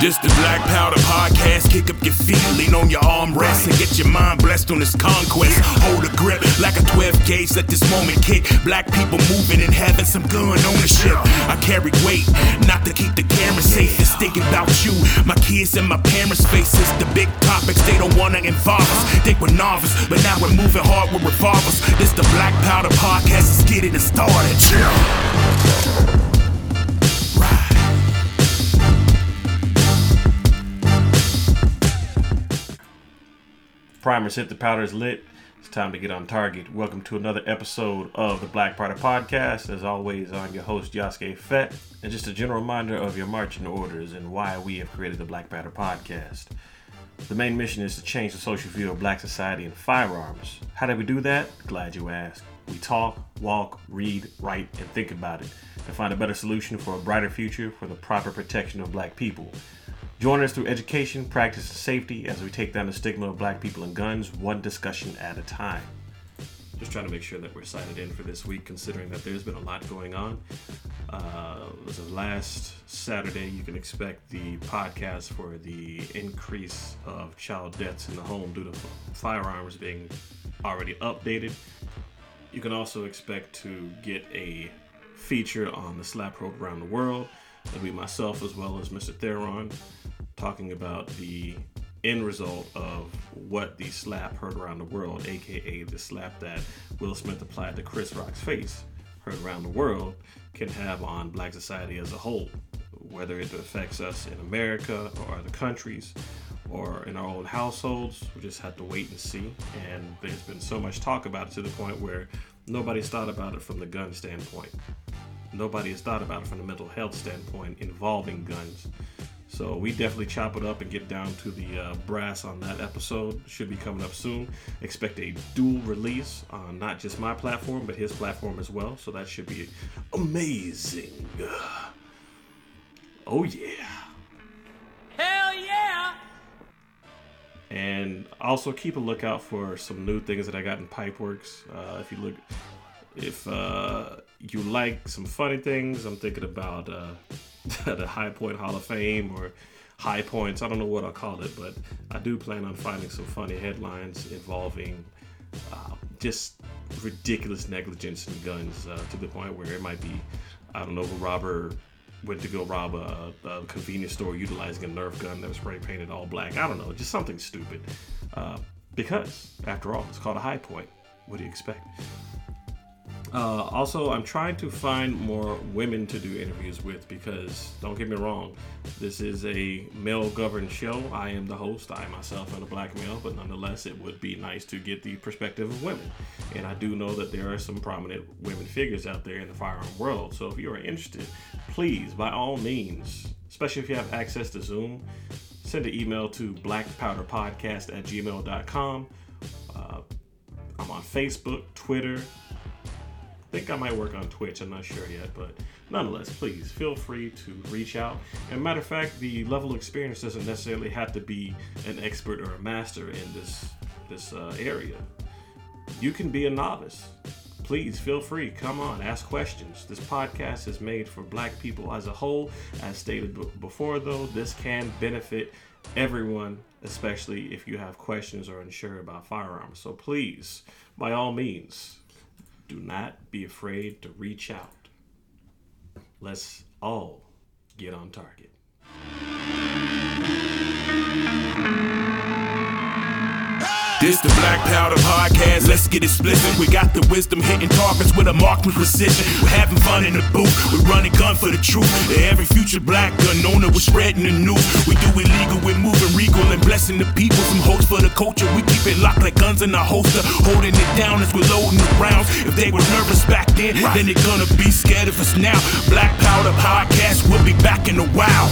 This the Black Powder Podcast. Kick up your feet, lean on your armrest, and get your mind blessed on this conquest. Hold a grip like a 12 gauge. Let this moment kick. Black people moving and having some gun ownership. I carry weight, not to keep the camera safe. It's thinking about you, my kids, and my parents' faces. The big topics they don't wanna involve us. Think we're novice, but now we're moving hard with revolvers. This the Black Powder Podcast. Let's get it started. Primers hit the powders lit. It's time to get on target. Welcome to another episode of the Black Powder Podcast. As always, I'm your host, Yasuke Fett. And just a general reminder of your marching orders and why we have created the Black Powder Podcast. The main mission is to change the social view of black society and firearms. How do we do that? Glad you asked. We talk, walk, read, write, and think about it to find a better solution for a brighter future for the proper protection of black people. Join us through education, practice, and safety as we take down the stigma of black people and guns one discussion at a time. Just trying to make sure that we're signed in for this week, considering that there's been a lot going on. Uh, as of last Saturday, you can expect the podcast for the increase of child deaths in the home due to firearms being already updated. You can also expect to get a feature on the slap probe around the world. It'll be myself as well as Mr. Theron talking about the end result of what the slap heard around the world, aka the slap that Will Smith applied to Chris Rock's face, heard around the world, can have on black society as a whole, whether it affects us in America or other countries or in our own households. We just have to wait and see. And there's been so much talk about it to the point where nobody's thought about it from the gun standpoint. Nobody has thought about it from the mental health standpoint involving guns. So we definitely chop it up and get down to the uh, brass on that episode. Should be coming up soon. Expect a dual release on not just my platform, but his platform as well. So that should be amazing. Oh yeah. Hell yeah! And also keep a lookout for some new things that I got in Pipeworks. Uh, if you look, if uh, you like some funny things, I'm thinking about uh, the Hi-Point Hall of Fame or Hi-Points. I don't know what I'll call it, but I do plan on finding some funny headlines involving uh, just ridiculous negligence in guns uh, to the point where it might be, I don't know, a robber went to go rob a, a, convenience store utilizing a Nerf gun that was spray painted all black. I don't know, just something stupid. Uh, because, after all, it's called a high point. What do you expect? Uh, also, I'm trying to find more women to do interviews with because, don't get me wrong, this is a male governed show. I am the host. I myself am a black male, but nonetheless, it would be nice to get the perspective of women. And I do know that there are some prominent women figures out there in the firearm world. So if you are interested, please, by all means, especially if you have access to Zoom, send an email to blackpowderpodcast at gmail.com. Uh, I'm on Facebook, Twitter, think I might work on Twitch. I'm not sure yet, but nonetheless, please feel free to reach out. And matter of fact, the level of experience doesn't necessarily have to be an expert or a master in this this uh, area. You can be a novice. Please feel free. Come on, ask questions. This podcast is made for Black people as a whole. As stated b- before, though, this can benefit everyone, especially if you have questions or unsure about firearms. So please, by all means, do not be afraid to reach out. Let's all get on target. This the Black Powder Podcast. Let's get it explicit. We got the wisdom hitting targets with a marked precision. We're having fun in the booth. We're running gun for the truth. Every future black gun owner, we're spreading the news. We do illegal, we're moving regal and blessing the people. Some hopes for the culture. We keep it locked like guns in our holster, holding it down as we're loading the rounds. If they were nervous back then, then they're gonna be scared of us now. Black Powder Podcast. We'll be back in a while.